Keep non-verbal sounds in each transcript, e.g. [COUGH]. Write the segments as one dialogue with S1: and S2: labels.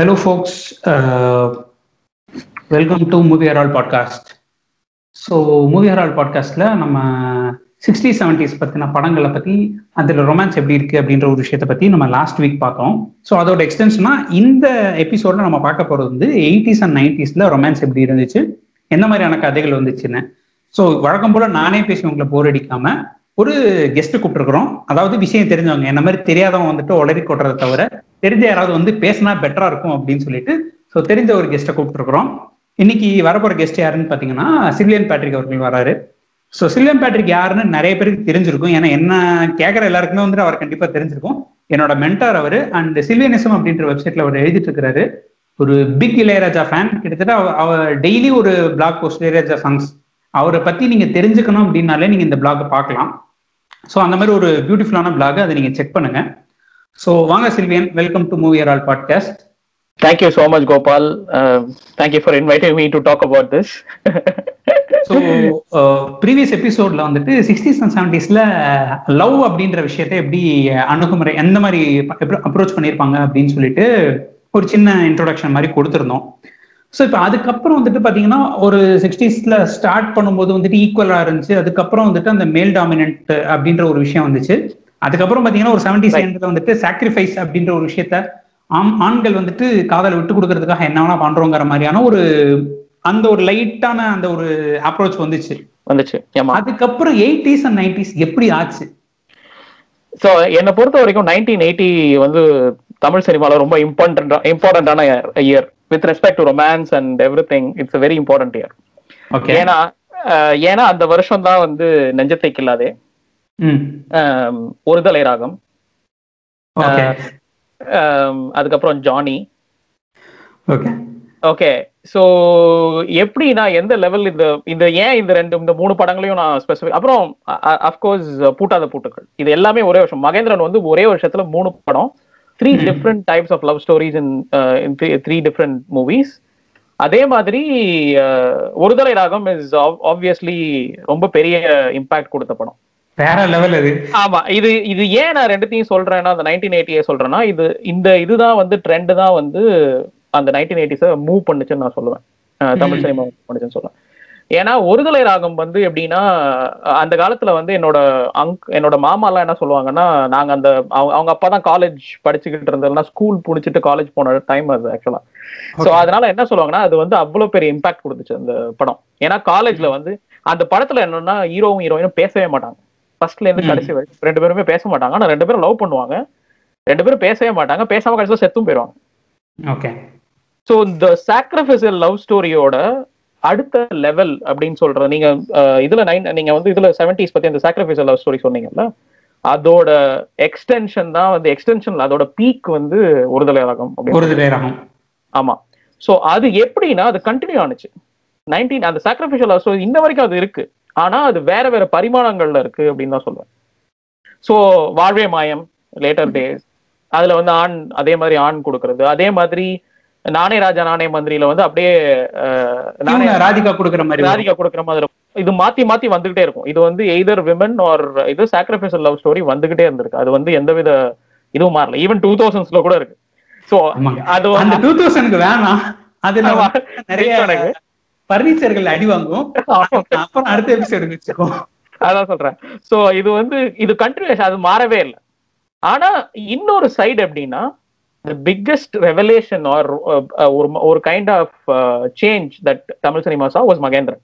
S1: Hello, folks. Uh, to movie Movie Herald podcast so movie herald பாட்காஸ்ட்டில் நம்ம sixty seventies பற்றின படங்களை பற்றி அதில் ரொமான்ஸ் எப்படி இருக்குது அப்படின்ற ஒரு விஷயத்தை பற்றி நம்ம லாஸ்ட் வீக் பார்த்தோம். ஸோ அதோட எக்ஸ்டென்ஷனாக இந்த எபிசோடில் நம்ம பார்க்க போகிறது வந்து எயிட்டிஸ் அண்ட் நைன்டிஸில் ரொமான்ஸ் எப்படி இருந்துச்சு எந்த மாதிரியான கதைகள் வந்துச்சுன்னு. ஸோ வழக்கம் போல் நானே பேசி உங்களை போர் அடிக்காமல் ஒரு கெஸ்ட்டு கூப்பிட்டுருக்குறோம். அதாவது விஷயம் தெரிஞ்சவங்க என்ன மாதிரி தெரியாதவங்க வந்துட்டு உளறி கொட்டுறதை தவிர தெரிஞ்ச யாராவது வந்து பேசினா பெட்டரா இருக்கும் அப்படின்னு சொல்லிட்டு ஸோ தெரிஞ்ச ஒரு கெஸ்ட்டை கூப்பிட்டுருக்குறோம். இன்னைக்கு வரப்போற கெஸ்ட் யாருன்னு பார்த்தீங்கன்னா சில்லியன் பேட்ரிக் அவர்கள் வராரு. ஸோ சில்லியன் பேட்ரிக் யாருன்னு நிறைய பேருக்கு தெரிஞ்சிருக்கும். ஏன்னா என்ன கேட்குற எல்லாருக்குமே வந்துட்டு அவர் கண்டிப்பாக தெரிஞ்சிருக்கும். என்னோட மென்டார் அவர் அண்ட் சில்வியனிசம் அப்படின்ற வெப்சைட்ல அவர் எழுதிட்டு இருக்கிறாரு ஒரு பிக் இளையராஜா ஃபேன் கிட்டத்தட்ட அவர் டெய்லி ஒரு பிளாக் போஸ்ட் இளையராஜா சாங்ஸ் அவரை பத்தி நீங்க தெரிஞ்சுக்கணும் அப்படின்னாலே நீங்க இந்த பிளாக் பார்க்கலாம். ஸோ அந்த மாதிரி ஒரு பியூட்டிஃபுல்லான பிளாக் அதை நீங்க செக் பண்ணுங்க. ஸோ வாங்க Sylvian welcome to movie herald podcast
S2: you so much, Gopal. Uh, thank you for inviting me to talk about this.
S1: So previous எபிசோட்ல வந்துட்டு சிக்ஸ்டீஸ் அண்ட் செவன்டிஸ்ல லவ் அப்படின்ற விஷயத்தை எப்படி அணுகுமுறை எந்த மாதிரி அப்ரோச் பண்ணியிருப்பாங்க அப்படின்னு சொல்லிட்டு ஒரு சின்ன இன்ட்ரோடக்ஷன் மாதிரி கொடுத்துருந்தோம். ஸோ இப்போ அதுக்கப்புறம் வந்துட்டு பார்த்தீங்கன்னா ஒரு சிக்ஸ்டீஸ்ல ஸ்டார்ட் பண்ணும்போது வந்துட்டு ஈக்குவலாக இருந்துச்சு. அதுக்கப்புறம் வந்துட்டு அந்த மேல் டாமினன்ட் அப்படின்ற ஒரு விஷயம் வந்துச்சு. அதுக்கப்புறம் பார்த்தீங்கன்னா ஒரு செவன்டி செவன்ல வந்துட்டு சாக்ரிஃபைஸ் அப்படின்ற ஒரு விஷயத்த ஆம் ஆண்கள் வந்துட்டு காதலை விட்டு கொடுக்கறதுக்காக என்ன வேணா பண்றோங்கிற மாதிரியான ஒரு அந்த ஒரு லைட்டான அந்த ஒரு அப்ரோச் வந்துச்சு.
S2: வந்துச்சு.
S1: அதுக்கப்புறம் எயிட்டிஸ் அண்ட் நைன்டிஸ் எப்படி ஆச்சு?
S2: ஸோ என்னை பொறுத்த வரைக்கும் நைன்டீன் எயிட்டி வந்து தமிழ் சினிமால ரொம்ப இம்பார்ட்டன்ட் இம்பார்ட்டன்டான year with respect to romance and everything it's very important year
S1: okay
S2: ஏன்னா ஏன்னா அந்த வருஷம் தான் வந்து நெஞ்சத்தை கில்லாதே
S1: ம்.
S2: அஹ், ஒருதலை ராகம் அதுக்கப்புறம் ஜானி.
S1: ஓகே.
S2: ஓகே சோ எப்படின்னா எந்த லெவல் இந்த இந்த ஏன் இந்த ரெண்டு இந்த மூணு படங்களையும் நான் ஸ்பெசிஃபிக் அப்புறம் அஃப்கோர்ஸ் பூட்டாத பூட்டுக்கள். இது எல்லாமே ஒரே வருஷம். மகேந்திரன் வந்து ஒரே வருஷத்துல மூணு படம். Three different types of love stories in three different movies அதே மாதிரி ஒருதலை ராகம் இஸ் ஆப்வியஸ்லி ரொம்ப பெரிய இம்பாக்ட் கொடுத்த படம்.
S1: வேற லெவல் அது.
S2: ஆமா இது இது ஏன் நான் ரெண்டுத்தையும் சொல்றேன்னா அந்த நைன்டீன் எயிட்டியை சொல்றேன்னா இது இந்த இதுதான் வந்து ட்ரெண்ட் தான் வந்து அந்த நைன்டீன் எயிட்டிஸை மூவ் பண்ணுச்சுன்னு நான் சொல்லுவேன். தமிழ் சினிமா பண்ணுச்சுன்னு சொல்லுவேன். ஏன்னா ஒருதலை ராகம் வந்து எப்படின்னா அந்த காலத்துல வந்து என்னோட அங்க் என்னோட மாமா எல்லாம் என்ன சொல்லுவாங்கன்னா நாங்க அந்த அவங்க அவங்க அப்பா தான் காலேஜ் படிச்சுக்கிட்டு இருந்ததுனா ஸ்கூல் புடிச்சிட்டு காலேஜ் போன டைம் அது ஆக்சுவலா சோ அதனால என்ன சொல்லுவாங்கன்னா அது வந்து அவ்வளவு பெரிய இம்பாக்ட் கொடுத்துச்சு அந்த படம். ஏன்னா காலேஜ்ல வந்து அந்த படத்துல என்னன்னா ஹீரோவும் ஹீரோயினும் பேசவே மாட்டாங்க. ஃபர்ஸ்ட்ல இருந்து. கடைசி வரைக்கும். ரெண்டு பேருமே பேச மாட்டாங்க. ஆனா ரெண்டு பேரும் லவ் பண்ணுவாங்க. ரெண்டு பேரும் பேசவே மாட்டாங்க. பேசாம கடைசியில் செத்தும் போயிடுவாங்க
S1: ஓகே
S2: ஸோ இந்த சாக்ரிஃபைசல் லவ் ஸ்டோரியோட அடுத்த லெவல் அப்படின்னு சொல்றது நீங்க இதுல நைன் நீங்க வந்து இதுல செவன்டிஸ் பத்தி அந்த சாக்ரிஃபைசல் லவ் ஸ்டோரி சொன்னீங்கல்ல அதோட எக்ஸ்டென்ஷன் தான் வந்து எக்ஸ்டென்ஷன்ல அதோட பீக் வந்து
S1: ஒரு திரையரகம்
S2: ஆமா. சோ அது எப்படின்னா அது கண்டினியூ ஆனுச்சு. நைன்டீன் அந்த சாக்ரிஃபிஷியல் லவ் ஸ்டோரி இன்ன வரைக்கும் அது இருக்கு. ஆனா அது வேற வேற பரிமாணங்கள்ல இருக்கு அப்படின்னு தான் சொல்லுவேன். சோ வாழ்வே மாயம் லேட்டர் டேஸ் அதுல வந்து ஆண் அதே மாதிரி ஆண் கொடுக்கறது. அதே மாதிரி நானே ராஜா நானே மந்திரியில வந்து அப்படியே நானே
S1: ராதிகா கொடுக்குற மாதிரி.
S2: ராதிகா கொடுக்குற மாதிரி இருக்கும். இது மாத்தி மாத்தி வந்துகிட்டே இருக்கும். இது வந்து எய்தர் விமன் ஆர் இது சாக்ரிஃபைசல் லவ் ஸ்டோரி வந்துகிட்டே இருந்திருக்கு. அது வந்து எந்தவித இதுவும் மாறல. ஈவன் டூ தௌசண்ட்ஸ்ல கூட இருக்கு. சோ. அது
S1: அந்த டூ தௌசண்ட்க்கு வேணாம். அதுல. வந்து நிறைய. பர்னிச்சர்கள் அடி வாங்கும். அப்புறம் அடுத்த எபிசோடு வச்சுக்கோ
S2: அதான் சொல்றேன். சோ இது வந்து இது கண்டினியூஸ் அது மாறவே இல்லை. ஆனா இன்னொரு சைடு எப்படின்னா த பிக்கெஸ்ட் ரெவலேஷன் ஆர் ஒரு ஒரு kind of change that Tamil சினிமாஸா was Mahendran.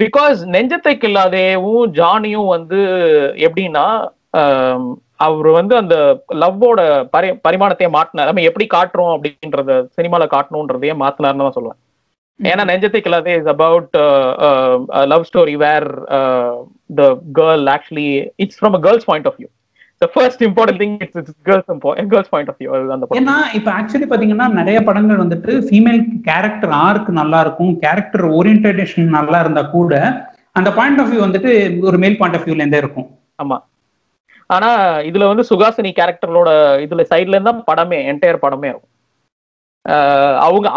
S2: Because நெஞ்சத்தை கில்லாதேவும் ஜானியும் வந்து எப்படின்னா அவர் வந்து அந்த லவ்வோட பரி பரிமாணத்தையே மாட்டினார் நம்ம எப்படி காட்டுறோம் அப்படின்றத சினிமால காட்டணுன்றதையே மாத்தினார்னு தான் சொல்லுவேன். ஏன்னா Nenjathai Killathe is about love story where the girl actually it's from a girl's point of view the first important thing it's it's girl's girl's point of view அந்த
S1: ஏன்னா இப்ப ஆக்சுவலி பாத்தீங்கன்னா நிறைய படங்கள் வந்துட்டு ஃபீமேல் கேரக்டர் ஆர்க் நல்லா இருக்கும் character orientation நல்லா இருந்தா கூட அந்த பாயிண்ட் ஆஃப் வியூ வந்துட்டு ஒரு மேல் பாயிண்ட் ஆஃப் வியூல இருந்தே இருக்கும்.
S2: ஆமா. ஆனா இதுல வந்து சுகாசினி கேரக்டரோட இதுல சைட்ல இருந்தா படமே என்டையர் படமே இருக்கும். ஆஹ் அவங்க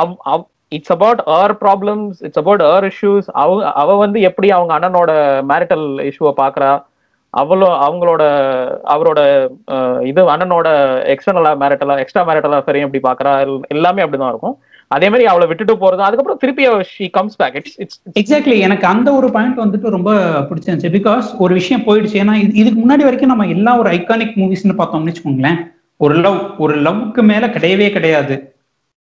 S2: it's about our problems it's about our issues அவங்க அவ வந்து எப்படி அவங்க அண்ணனோட மேரிட்டல் இஷ்யூவை பாக்குறா? அவ்வளோ அவங்களோட அவரோட இது அண்ணனோட எக்ஸ்டர்னலா மேரிட்டலா எக்ஸ்ட்ரா மேரிட்டலா சரி எப்படி பாக்குறா? எல்லாமே அப்படிதான் இருக்கும். அதே மாதிரி அவளை விட்டுட்டு போறது அதுக்கப்புறம் திருப்பி she comes back it's it's
S1: exactly எனக்கு அந்த ஒரு பாயிண்ட் வந்துட்டு ரொம்ப பிடிச்சிருந்துச்சு. பிகாஸ் ஒரு விஷயம் போயிடுச்சு. ஏன்னா இது- இதுக்கு முன்னாடி வரைக்கும் நம்ம எல்லா ஒரு ஐகானிக் மூவிஸ்னு பார்த்தோம்னு வச்சுக்கோங்களேன். ஒரு லவ் ஒரு லவ்க்கு மேல கிடையவே கிடையாது.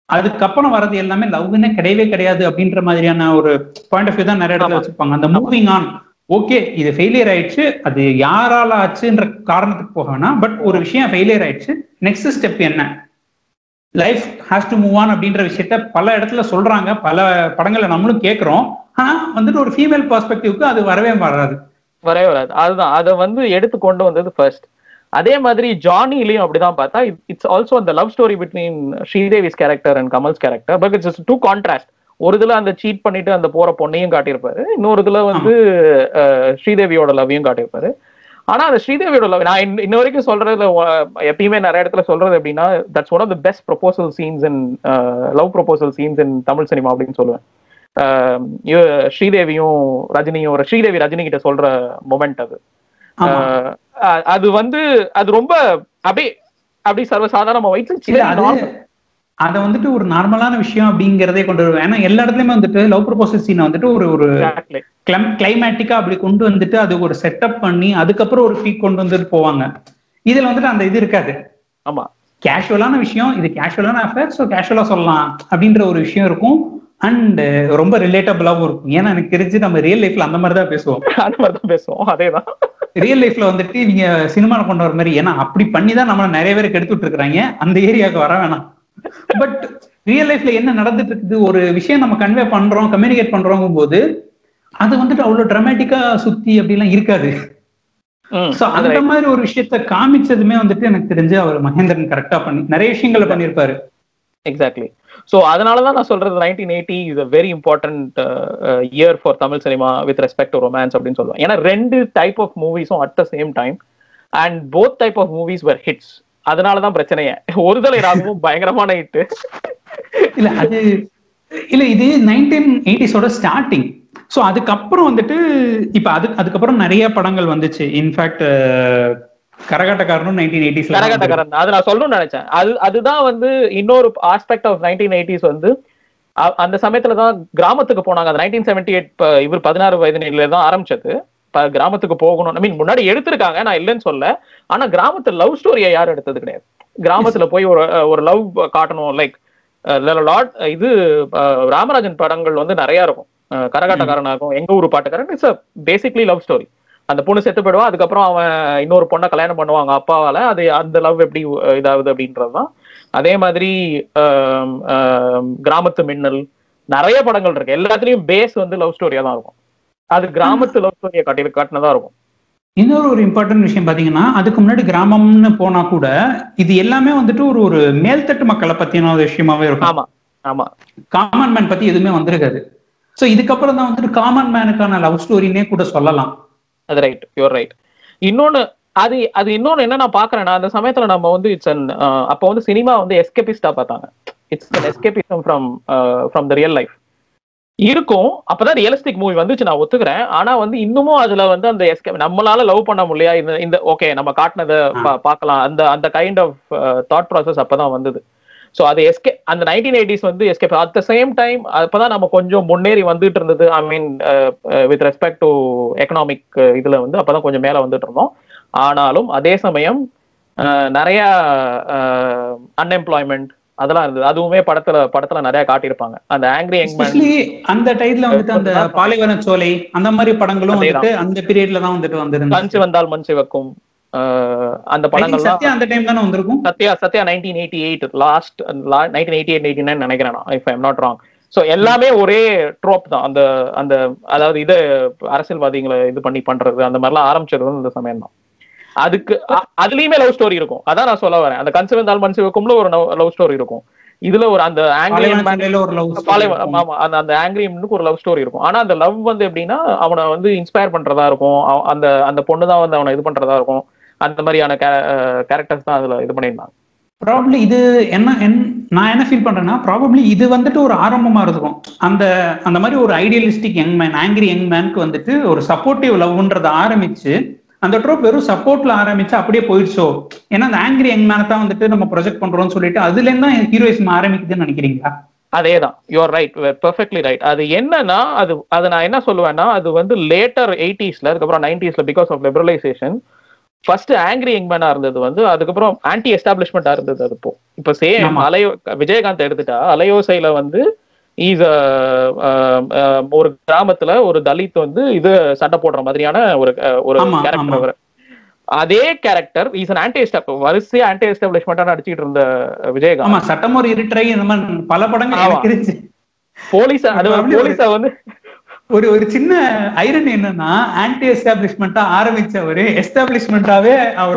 S1: அதுக்கப்புறம் வர்றது எல்லாமே லவ்னே கிடையவே கிடையாது அப்படின்ற மாதிரியான ஒரு பாயிண்ட் ஆஃப் வியூ தான் நிறைய இடத்துல. வச்சிருப்பாங்க. அந்த மூவிங் ஆன் ஓகே இது ஃபெயிலியர் ஆயிடுச்சு அது யாரால ஆச்சுன்ற காரணத்துக்கு போக வேணாம். பட் ஒரு விஷயம் ஃபெயிலியர் ஆயிடுச்சு நெக்ஸ்ட் ஸ்டெப் என்ன? Life has to move on அப்படின்ற விஷயத்த பல இடத்துல சொல்றாங்க. பல படங்களை நம்மளும் கேட்கிறோம் ஆனா வந்துட்டு ஒரு ஃபீமேல் பெர்ஸ்பெக்டிவ்க்கு அது வரவே வராது.
S2: வரவே வராது. அதுதான். அதை வந்து எடுத்து கொண்டு வந்தது ஃபர்ஸ்ட் அதே மாதிரி ஜானிலையும் அப்படிதான் பார்த்தா இட்ஸ் ஆல்சோ அந்த love story between Sridevi's character and Kamal's character but it's too contrast ஒரு இதுல அந்த சீட் பண்ணிட்டு அந்த போற பொண்ணையும் காட்டியிருப்பாரு இன்னொரு இதுல வந்து ஸ்ரீதேவியோட லவ்வையும் காட்டியிருப்பாரு. ஆனா அந்த ஸ்ரீதேவியோட லவ் நான் இன்ன- வரைக்கும் சொல்றது அஹ், எப்பயுமே நிறைய இடத்துல சொல்றது எப்படின்னா that's one of the best proposal scenes in love proposal scenes in Tamil cinema அப்படின்னு சொல்லுவேன். ஸ்ரீதேவியும் ரஜினியும் ஒரு ஸ்ரீதேவி ரஜினி கிட்ட சொல்ற மொமெண்ட் அது. அது வந்து அது ரொம்ப அப்படியே அப்படி சர்வசாதாரணமா வயிற்று
S1: அது அத வந்துட்டு ஒரு நார்மலான விஷயம் அப்படிங்கறதே கொண்டு வருவேன். ஏன்னா எல்லா இடத்துலயுமே வந்துட்டு லவ் ப்ரொபோசல் சீனை வந்துட்டு ஒரு ஒரு கிளைமேட்டிக்கா அப்படி கொண்டு வந்துட்டு அது ஒரு செட்டப் பண்ணி அதுக்கப்புறம் ஒரு ஃபீக் கொண்டு வந்துட்டு போவாங்க. இதுல வந்துட்டு அந்த இது இருக்காது.
S2: ஆமா.
S1: கேஷுவலான விஷயம் இது கேஷுவலான அஃபேர் ஸோ கேஷுவலா சொல்லலாம் அப்படின்ற ஒரு விஷயம் இருக்கும். அண்ட் ரொம்ப ரிலேட்டபிளாவும் இருக்கும். ஏன்னா எனக்கு தெரிஞ்சு நம்ம ரியல் லைஃப்ல அந்த மாதிரி தான் பேசுவோம். [LAUGHS]
S2: அந்த மாதிரி தான் பேசுவோம். அதேதான்.
S1: ரியல் லைஃப்ல வந்துட்டு இவங்க சினிமால கொண்டு வர மாதிரி ஏன்னா அப்படி பண்ணி தான் நம்மள நிறைய பேர் கெடுத்துட்டு இருக்காங்க அந்த ஏரியாவுக்கு வர வேணாம். பட் ரியல் லைஃப்ல என்ன நடந்துட்டு இருக்குது ஒரு விஷயம் நம்ம கன்வே பண்றோம் கம்யூனிகேட் பண்றோங்கும் போது அது வந்துட்டு அவ்வளவு ட்ராமேட்டிக்கா சுத்தி அப்படிலாம் இருக்காது. சோ அந்த. மாதிரி ஒரு விஷயத்த காமிச்சதுமே வந்துட்டு எனக்கு தெரிஞ்சு அவர் மகேந்திரன் கரெக்டா பண்ணி நிறைய விஷயங்களை பண்ணியிருப்பாரு.
S2: எக்ஸாக்ட்லி ஸோ அதனால தான் நான் சொல்றது nineteen eighty is a very important year for Tamil cinema with respect to romance அப்படின்னு சொல்லுவேன் ஏன்னா ரெண்டு type of மூவிஸும் at the same time and both type of movies were hits அதனால தான் பிரச்சனையே. ஒரு தலை ராகவும் பயங்கரமான ஹிட்
S1: இல்ல அது இல்ல இது நைன்டீன் எயிட்டிஸோட ஸ்டார்டிங் சோ அதுக்கப்புறம் வந்துட்டு இப்ப அது அதுக்கப்புறம் நிறைய படங்கள் வந்துச்சு. இன்ஃபேக்ட் கரகாட்டக்காரனும் நைன்டீன் எயிட்டிஸ்ல
S2: கரகாட்டக்காரன் அது நான் சொல்லணும்னு நினைச்சேன். அது அதுதான் வந்து இன்னொரு ஆஸ்பெக்ட் ஆஃப் நைன்டீன் எயிட்டிஸ் வந்து அந்த சமயத்துல தான் கிராமத்துக்கு போனாங்க. அந்த நைன்டீன் செவன்டி எயிட் இவர் பதினாறு வயதினில தான் ஆரம்பிச்சது. கிராமத்துக்கு போகணும். ஐ மீன் முன்னாடி எடுத்திருக்காங்க நான் இல்லைன்னு சொல்ல. ஆனா கிராமத்து லவ் ஸ்டோரியை யாரும் எடுத்தது கிடையாது. கிராமத்துல போய் ஒரு ஒரு லவ் காட்டணும் லைக் லாட் இது ராமராஜன் படங்கள் வந்து நிறைய இருக்கும். அஹ், இருக்கும் Enga Ooru Pattukaran it's basically love story அந்த பொண்ணு செத்து போயிடுவா. அதுக்கப்புறம் அவன் இன்னொரு பொண்ணை கல்யாணம் பண்ணுவாங்க அப்பாவால. அது அந்த லவ் எப்படி இதாகுது அப்படின்றதுதான். அதே மாதிரி கிராமத்து மின்னல். நிறைய படங்கள் இருக்கு. எல்லாத்துலயும் பேஸ் வந்து லவ் ஸ்டோரியா தான் இருக்கும். அது கிராமத்து லவ் ஸ்டோரியை காட்டி காட்டினதா இருக்கும்.
S1: இன்னொரு ஒரு இம்பார்ட்டன்ட் விஷயம் பாத்தீங்கன்னா அதுக்கு முன்னாடி கிராமம்னு போனா கூட இது எல்லாமே வந்துட்டு ஒரு ஒரு மேல்தட்டு மக்களை பத்தின ஒரு விஷயமாவே இருக்கும்.
S2: ஆமா ஆமா.
S1: காமன் மேன் பத்தி எதுவுமே வந்திருக்காது. சோ இதுக்கப்புறம் தான் வந்துட்டு காமன் மேனுக்கான லவ் ஸ்டோரினே கூட சொல்லலாம்.
S2: அது ரைட் யுவர் ரைட் இன்னொன்னு அது அது இன்னொன்னு என்ன நான் பாக்குறேன்னா அந்த சமயத்துல நம்ம வந்து இட்ஸ் அன் அப்போ வந்து சினிமா வந்து எஸ்கேபிஸ்டா பார்த்தாங்க. It's an escapism from from the real life இருக்கும். அப்பதான் ரியலிஸ்டிக் மூவி வந்துச்சு நான் ஒத்துக்கிறேன். ஆனா வந்து இன்னமும் அதுல வந்து அந்த எஸ்கே நம்மளால லவ் பண்ண முடியலையா? இந்த ஓகே நம்ம காட்டினதை பார்க்கலாம். அந்த அந்த கைண்ட் ஆஃப் தாட் ப்ராசஸ் அப்பதான் வந்தது. ஸோ அது எஸ்கே அந்த நைன்டீன் எயிட்டிஸ் வந்து escape at the same time அப்பதான் நம்ம கொஞ்சம் முன்னேறி வந்துட்டு இருந்தது. I mean with respect to economic இதுல வந்து அப்பதான் கொஞ்சம் மேல வந்துட்டு இருந்தோம். ஆனாலும் அதே சமயம் அஹ், நிறைய அன்எம்ப்ளாய்மெண்ட் அதெல்லாம் இருந்தது. அதுவுமே படத்துல படத்துல நிறைய காட்டியிருப்பாங்க. அந்த ஆங்கிரி யங்மேன்
S1: எஸ்பெஷலி அந்த டைம்ல வந்துட்டு அந்த [LAUGHS] பாலைவன சோலை அந்த மாதிரி படங்களும். வந்துட்டு அந்த பீரியட்ல தான் வந்துட்டு வந்திருந்துச்சு
S2: மண் வந்தால் மண் சிவக்கும். அஹ், அந்த படங்கள்லாம்
S1: சத்யா அந்த டைம் தானே வந்திருக்கும்.
S2: Sathya Sathya nineteen eighty eight last nineteen eighty eight eighty nine நினைக்கிறேன் if I'm not wrong so எல்லாமே ஒரே ட்ரோப் தான். அந்த அந்த அதாவது இது அரசியல்வாதிகளை இது பண்ணி பண்றது அந்த மாதிரிலாம் ஆரம்பிச்சது இந்த சமயம் தான். அதுக்கு அதுலயுமே லவ் ஸ்டோரி இருக்கும். அதான் நான் சொல்ல வரேன். அந்த கன்சிவந்தால் மன்சிவக்கும்ல ஒரு லவ் ஸ்டோரி இருக்கும். இதுல ஒரு அந்த ஆமா அந்த ஆங்கிரிம்னுக்கு ஒரு லவ் ஸ்டோரி இருக்கும். ஆனா அந்த லவ் வந்து எப்படின்னா அவனை வந்து இன்ஸ்பயர் பண்றதா இருக்கும். அந்த அந்த பொண்ணு தான் வந்து அவனை இது பண்றதா இருக்கும். அந்த மாதிரியான கேரக்டர்ஸ் தான் அதுல இது பண்ணியிருந்தாங்க.
S1: ப்ராபப்ளி இது என்ன என் நான் என்ன ஃபீல் பண்றேன்னா ப்ராபப்ளி இது வந்துட்டு ஒரு ஆரம்பமா இருக்கும். அந்த அந்த மாதிரி ஒரு idealistic young man angry young மேனுக்கு வந்துட்டு ஒரு சப்போர்ட்டிவ் லவ்ன்றத ஆரம்பிச்சு அந்த ட்ரோப் வெறும் சப்போர்ட்ல ஆரம்பிச்சு அப்படியே போயிடுச்சோ? ஏன்னா அந்த ஆங்கிரி யங் மேனை தான் வந்துட்டு நம்ம ப்ரொஜெக்ட் பண்றோம்னு சொல்லிட்டு அதுல இருந்து தான் ஹீரோயிசம் ஆரம்பிக்குதுன்னு நினைக்கிறீங்களா?
S2: அதேதான். யூஆர் ரைட் பெர்ஃபெக்ட்லி ரைட் அது என்னன்னா அது அது நான் என்ன சொல்லுவேன்னா அது வந்து லேட்டர் எயிட்டிஸ்ல அதுக்கப்புறம் நைன்டிஸ்ல because of liberalisation first angry யங்மேனா இருந்தது வந்து அதுக்கப்புறம் ஆன்டி எஸ்டாப்ளிஷ்மெண்டா இருந்தது அது இப்போ. இப்போ சேம். அலையோ விஜயகாந்த் எடுத்துட்டா அலையோசையில வந்து இஸ் ஒரு கிராமத்துல ஒரு தலித் வந்து இது சண்டை போடுற மாதிரியான ஒரு ஒரு. கேரக்டர் அவர். அதே கேரக்டர் இஸ் an ஆன்டி எஸ்டாப் வரிசையா ஆன்டி எஸ்டாப்ளிஷ்மெண்டா நடிச்சிட்டு இருந்த விஜயகாந்த்.
S1: ஆமா சட்டம் ஒரு இருட்டரை இந்த மாதிரி பல படங்கள்
S2: போலீஸ் அது போலீஸா வந்து
S1: ஒரு ஒரு சின்ன ஐரன் என்னன்னா ஆன்டி எஸ்டாப்ளிஷ்மெண்டா ஆரம்பிச்சவரு எஸ்டாப்ளிஷ்மெண்டாவே அவர்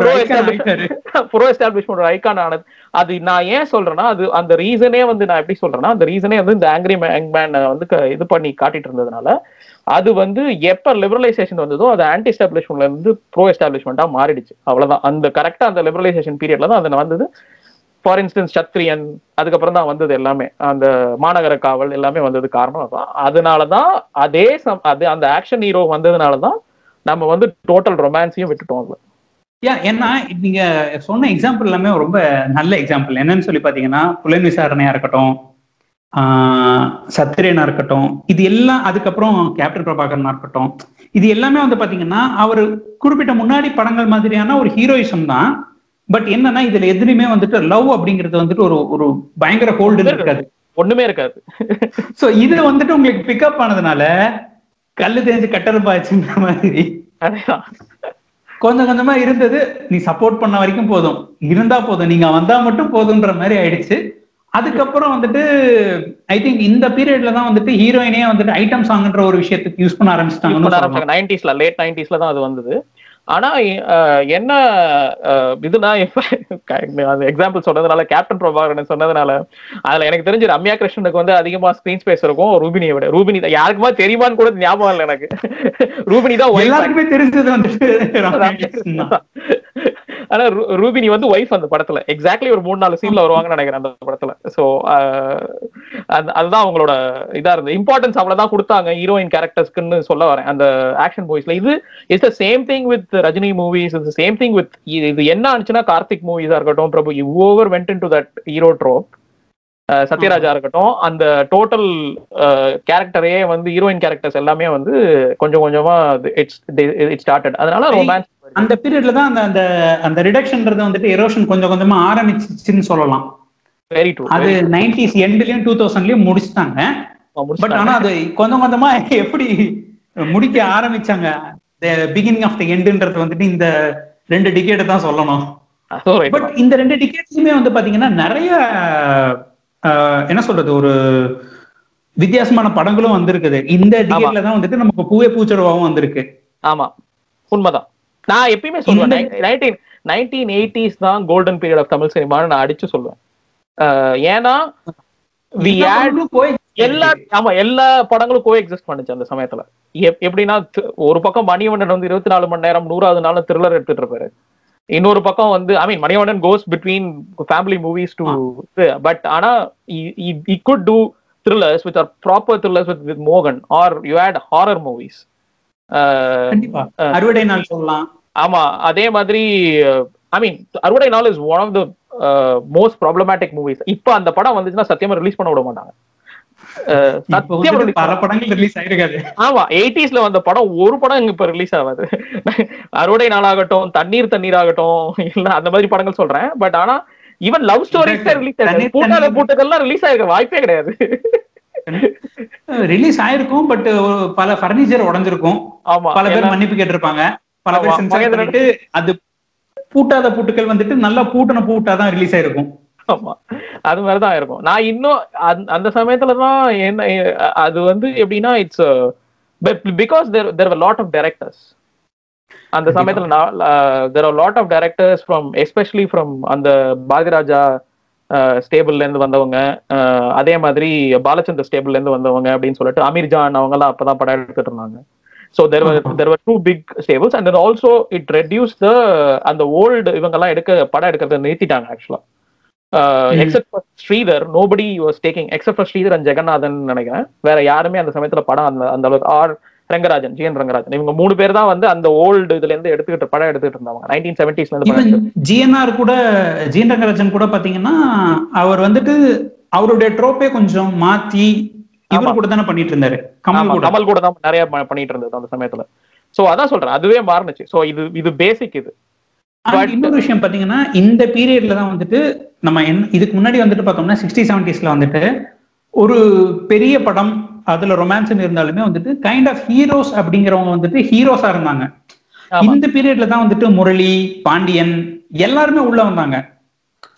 S2: ப்ரோ எஸ்டாப்ளிஷ்மெண்ட் ஐக்கான் ஆனது. அது நான் ஏன் சொல்றேன்னா அது அந்த ரீசனே வந்து நான் எப்படி சொல்றேன்னா அந்த ரீசனே வந்து இந்த ஆங்கிரி மேன் வந்து இது பண்ணி காட்டிட்டு இருந்ததுனால அது வந்து எப்ப லிபரலைசேஷன் வந்ததோ அது ஆன்டி எஸ்டாப்ளிஷ்மெண்ட்ல இருந்து ப்ரோ எஸ்டாப்ளிஷ்மெண்டா மாறிடுச்சு. அவ்வளவுதான். அந்த கரெக்டா அந்த லிபரலைசேஷன் பீரியட்ல தான் அது வந்தது. ஃபார் இன்ஸ்டன்ஸ் சத்ரியன் அதுக்கப்புறம் தான் வந்தது எல்லாமே. அந்த மாநகர காவல் எல்லாமே வந்தது காரணம் அதான். அதனாலதான் அதே சம் அது அந்த ஆக்ஷன் ஹீரோ வந்ததுனால தான் நம்ம வந்து டோட்டல் ரொமான்ஸையும் விட்டுட்டோம் அதுல.
S1: யா ஏன்னா நீங்க சொன்ன எக்ஸாம்பிள் எல்லாமே ரொம்ப நல்ல எக்ஸாம்பிள் என்னன்னு சொல்லி பாத்தீங்கன்னா புலன் விசாரணையா இருக்கட்டும் சத்திரியனா இருக்கட்டும் இது எல்லாம் அதுக்கப்புறம் கேப்டன் பிரபாகரனா இருக்கட்டும் இது எல்லாமே வந்து பாத்தீங்கன்னா அவர் குறிப்பிட்ட முன்னாடி படங்கள் மாதிரியான ஒரு ஹீரோயிசம் தான். பட் என்னன்னா இதுல எதுலையுமே வந்துட்டு லவ் அப்படிங்கிறது வந்துட்டு ஒரு ஒரு பயங்கர ஹோல்டு இருக்காது.
S2: ஒண்ணுமே இருக்காது.
S1: சோ இது வந்துட்டு உங்களுக்கு பிக்கப் ஆனதுனால கல்லு தெரிஞ்சு கட்டரப்பாச்சுன்ற மாதிரி. கொஞ்சம் கொஞ்சமா இருந்தது. நீ சப்போர்ட் பண்ண வரைக்கும் போதும். இருந்தா போதும். நீங்க வந்தா மட்டும் போதுன்ற மாதிரி ஆயிடுச்சு. அதுக்கப்புறம் வந்துட்டு ஐ திங்க் இந்த பீரியட்ல தான் வந்துட்டு ஹீரோயினே வந்துட்டு ஐட்டம் சாங்ன்ற ஒரு விஷயத்துக்கு யூஸ் பண்ண ஆரம்பிச்சிட்டாங்கன்னு சொல்லலாம்.
S2: நைன்டிஸ்ல லேட் நைன்டிஸ்ல தான் அது வந்தது. ஆனா என்ன இதுனா அந்த எக்ஸாம்பிள் சொன்னதுனால கேப்டன் பிரபாகரன் சொன்னதுனால அதுல எனக்கு தெரிஞ்சு ரம்யா கிருஷ்ணனுக்கு வந்து அதிகமா ஸ்கிரீன் ஸ்பேஸ் இருக்கும் ரூபினியை விட ரூபினி தான் யாருக்குமா தெரியுமான்னு கூட ஞாபகம் இல்லை எனக்கு ரூபினி தான்.
S1: எல்லாருக்குமே தெரிஞ்சது தான்.
S2: ஆனா ரூ- ரூபினி வந்து ஒய்ஃப் அந்த படத்துல. எக்ஸாக்ட்லி ஒரு மூணு நாலு சீன்ல வருவாங்கன்னு நினைக்கிறேன் அந்த படத்துல. சோ அதுதான் அவங்களோட இதா இருந்தது. இம்பார்ட்டன்ஸ் அவ்வளவுதான் கொடுத்தாங்க ஹீரோயின் கேரக்டர்ஸ்க்குன்னு சொல்ல வரேன். அந்த ஆக்ஷன் மூவிஸ்ல இது it's the same thing with Rajini movies it's same thing with இது என்ன ஆச்சுன்னா கார்த்திக் மூவிஸா இருக்கட்டும் Prabhu over went into that hero trope Sathyaraja இருக்கட்டும் அந்த டோட்டல் கேரக்டரே வந்து ஹீரோயின் கேரக்டர்ஸ் எல்லாமே வந்து கொஞ்சம் கொஞ்சமா இட்ஸ் இட் ஸ்டார்டட் அதனால ரொமான்ஸ்
S1: அந்த பீரியட்ல தான் அந்த அந்த அந்த ரிடக்ஷன்ன்றது வந்துட்டு எரோஷன் கொஞ்சம் கொஞ்சமா ஆரம்பிச்சிச்சுன்னு சொல்லலாம்.
S2: வெரி ட்ரூ
S1: அது நைன்டிஸ் எண்ட்லயும் டூ தௌசண்ட்லயும் முடிச்சிட்டாங்க. பட் ஆனா அது கொஞ்சம் கொஞ்சமா எப்படி முடிக்க ஆரம்பிச்சாங்க? பிகினிங் ஆஃப் த எண்டுன்றது வந்துட்டு இந்த ரெண்டு டிக்கெட்டை தான் சொல்லணும். பட் இந்த ரெண்டு டிக்கெட்ஸுமே வந்து பாத்தீங்கன்னா நிறைய என்ன சொல்றது ஒரு வித்தியாசமான படங்களும் வந்திருக்குது. இந்த டிக்கெட்ல தான் வந்துட்டு நமக்கு பூவே பூச்சடவாவும் வந்திருக்கு.
S2: ஆமா. உண்மைதான். நான் எப்பயுமே சொல்லுவேன் நைன்டீன் நைன்டீன் எயிட்டிஸ் தான் கோல்டன் பீரியட் ஆஃப் தமிழ் சினிமான்னு நான் அடிச்சு சொல்லுவேன். ஏன்னா we
S1: எல்லா போய்
S2: ஆமா எல்லா படங்களும் கோ எக்ஸிஸ்ட் பண்ணுச்சு அந்த சமயத்துல. எப்- எப்படின்னா ஒரு பக்கம் மணிவண்ணன் வந்து இருபத்தி நாலு மணி நேரம் நூறாவது நாள் த்ரில்லர் எடுத்துட்டு இருப்பாரு. இன்னொரு பக்கம் வந்து I mean Manivannan goes between family movies to but ஆனா இ good to thrillers with or proper thrillers with with மோகன் or you had horror movies
S1: Aruvadai Naal சொல்லலாம்.
S2: ஆமா அதே மாதிரி I mean Aruvadai Naal is one of the most problematic movies இப்போ அந்த படம் வந்துச்சுன்னா சத்தியமா ரிலீஸ் பண்ண விட மாட்டாங்க.
S1: பல படங்கள் ரிலீஸ் ஆயிருக்காது.
S2: ஆமா எயிட்டிஸ்ல வந்த படம் ஒரு படம் இங்க இப்ப ரிலீஸ் ஆகாது. அறுவடை நாளாகட்டும் தண்ணீர் தண்ணீர் ஆகட்டும் இல்ல அந்த மாதிரி படங்கள் சொல்றேன். பட் ஆனா ஈவன் லவ் ஸ்டோரிஸ் ரிலீஸ் ஆயிருக்கு
S1: தண்ணீர்
S2: பூட்டாத
S1: தண்ணீர்.
S2: பூட்டுகள்லாம் ரிலீஸ் ஆயிருக்க வாய்ப்பே கிடையாது.
S1: ரிலீஸ் ஆயிருக்கும் பட் பல பர்னிச்சர் உடைஞ்சிருக்கும்.
S2: ஆமா
S1: பல பேர் மன்னிப்பு கேட்டிருப்பாங்க. பல பேர் சென்சார்
S2: மகேந்திரன்.
S1: பண்ணிட்டு அது பூட்டாத பூட்டுக்கள் வந்துட்டு நல்லா பூட்டின பூட்டா தான் ரிலீஸ் ஆயிருக்கும்.
S2: ஆமா அது மாதிரிதான் இருக்கும் நான் இன்னும் அந்த- அந்த சமயத்துல தான் என்ன அது வந்து எப்படின்னா it's because there there lot of directors அந்த. சமயத்துல there are lot of directors from especially from அந்த பாரதிராஜா ஸ்டேபிள்ல இருந்து வந்தவங்க அதே மாதிரி பாலச்சந்தர் ஸ்டேபிள்ல இருந்து வந்தவங்க அப்படின்னு சொல்லிட்டு அமீர் ஜான் அவங்க எல்லாம் அப்பதான் படம் எடுத்துட்டு இருந்தாங்க so there. There were two big stables and also it reduce the அந்த ஓல்டு இவங்கெல்லாம் எடுக்க படம் எடுக்கிறத நிறுத்திட்டாங்க ஆக்சுவலா. Except for Sridhar nobody was taking except for Sridhar and Jaganathan நினைக்கிறேன். வேற யாருமே அந்த சமயத்துல படம் அந்த அந்த அளவுக்கு R Rangarajan G N Rangarajan இவங்க மூணு பேர் தான் வந்து அந்த ஓல்டு இதுல இருந்து எடுத்துக்கிட்டு படம் எடுத்துக்கிட்டு இருந்தாங்க. நைன்டீன் செவன்டிஸ்ல இருந்து
S1: ஜிஎன்ஆர் கூட ஜிஎன் ரங்கராஜன் கூட பாத்தீங்கன்னா அவர் வந்துட்டு அவருடைய ட்ரோப்பே கொஞ்சம் மாத்தி இவர் கூட தானே பண்ணிட்டு இருந்தாரு. கமல் கூட.
S2: கமல் கூட தான் நிறைய பண்ணிட்டு இருந்தது அந்த சமயத்துல. சோ அதான் சொல்றேன் அதுவே மாறுனுச்சு. சோ இது இது பேசிக் இது.
S1: இன்னொரு விஷயம் பாத்தீங்கன்னா இந்த பீரியட்ல தான் வந்துட்டு நம்ம இதுக்கு முன்னாடி வந்துட்டு பார்த்தோம்னா சிக்ஸ்டி செவன்டிஸ்ல வந்துட்டு ஒரு பெரிய படம் அதுல ரொமான்ஸ் இருந்தாலுமே வந்துட்டு கைண்ட் ஆஃப் ஹீரோஸ் அப்படிங்கிறவங்க வந்துட்டு ஹீரோஸா இருந்தாங்க. இந்த பீரியட்ல தான் வந்துட்டு முரளி பாண்டியன் எல்லாருமே உள்ள வந்தாங்க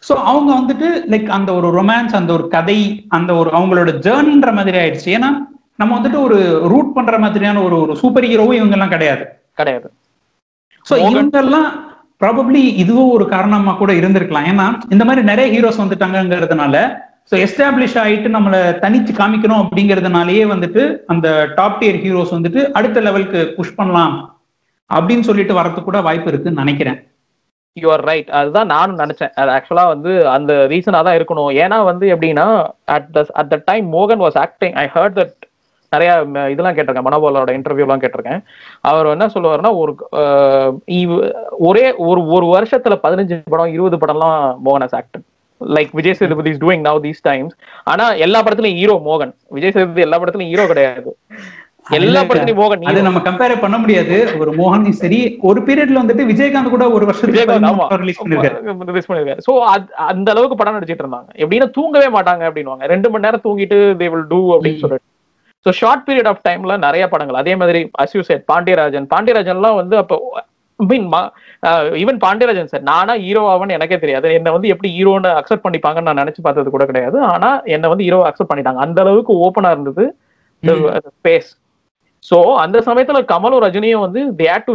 S1: சோ அவங்க வந்துட்டு லைக் அந்த ஒரு ரொமான்ஸ் அந்த ஒரு கதை அந்த ஒரு அவங்களோட ஜேர்னின்ற மாதிரி ஆயிடுச்சு ஏன்னா நம்ம வந்துட்டு ஒரு ரூட் பண்ற மாதிரியான ஒரு ஒரு சூப்பர் ஹீரோவும் இவங்க எல்லாம் கிடையாது
S2: கிடையாது
S1: சோ
S2: மோகன்.
S1: இவங்கெல்லாம் ப்ராபப்ளி இதுவும் ஒரு காரணமா கூட இருந்திருக்கலாம். ஏன்னா இந்த மாதிரி நிறைய ஹீரோஸ் வந்துட்டாங்கிறதுனால ஸோ எஸ்டாப்ளிஷ் ஆகிட்டு நம்மளை தனிச்சு காமிக்கணும் அப்படிங்கிறதுனாலயே வந்துட்டு அந்த டாப் டியர் ஹீரோஸ் வந்துட்டு அடுத்த லெவலுக்கு புஷ் பண்ணலாம் அப்படின்னு சொல்லிட்டு வரதுக்கு கூட வாய்ப்பு இருக்குன்னு நினைக்கிறேன்.
S2: யூ ஆர் ரைட் அதுதான் நானும் நினைச்சேன். அது ஆக்சுவலா வந்து அந்த ரீசனா தான் இருக்கணும். ஏன்னா வந்து எப்படின்னா at the at the time மோகன் was acting I heard that நிறைய இதெல்லாம் கேட்டிருக்கேன். மனோபாலோட இன்டர்வியூலாம் கேட்டிருக்கேன். அவர் என்ன சொல்லுவாருன்னா ஒரு ஒரே ஒரு ஒரு வருஷத்துல பதினஞ்சு படம் இருபது படம்லாம் மோகன் has acted like Vijay Sethupathi is doing now these times ஆனா எல்லா படத்துலயும் ஹீரோ மோகன். விஜய் சேதுபதி எல்லா படத்துலயும் ஹீரோ கிடையாது. எல்லா படத்துலயும் மோகன்
S1: அது. நம்ம கம்பேர் பண்ண முடியாது. ஒரு மோகன் சரி ஒரு பீரியட்ல வந்துட்டு விஜயகாந்த் கூட ஒரு வருஷத்துக்கு ரிலீஸ் பண்ணிருக்காரு.
S2: சோ அந்த அளவுக்கு படம் நடிச்சிட்டு இருந்தாங்க. எப்படின்னா தூங்கவே மாட்டாங்க அப்படின்னுவாங்க. ரெண்டு மணி நேரம் தூங்கிட்டு தே வில் டூ அப்படின்னு. சொல்லிட்டு. ஸோ ஷார்ட் பீரியட் ஆஃப் டைம்ல நிறைய படங்கள். அதே மாதிரி அஸ்யூ செட் பாண்டியராஜன். பாண்டியராஜன்லாம் வந்து அப்போ மீன் ஈவன் பாண்டியராஜன் சார் நானா ஹீரோ ஆவன்னு எனக்கே தெரியாது. என்ன வந்து எப்படி ஹீரோன்னு அக்செப்ட் பண்ணிப்பாங்கன்னு நான் நினைச்சு பார்த்தது கூட கிடையாது. ஆனா என்ன வந்து ஹீரோ அக்செப்ட் பண்ணிட்டாங்க. அந்த அளவுக்கு ஓப்பனா இருந்தது ஸ்பேஸ் சோ அந்த சமயத்துல கமலும் ரஜினியும் வந்து they had to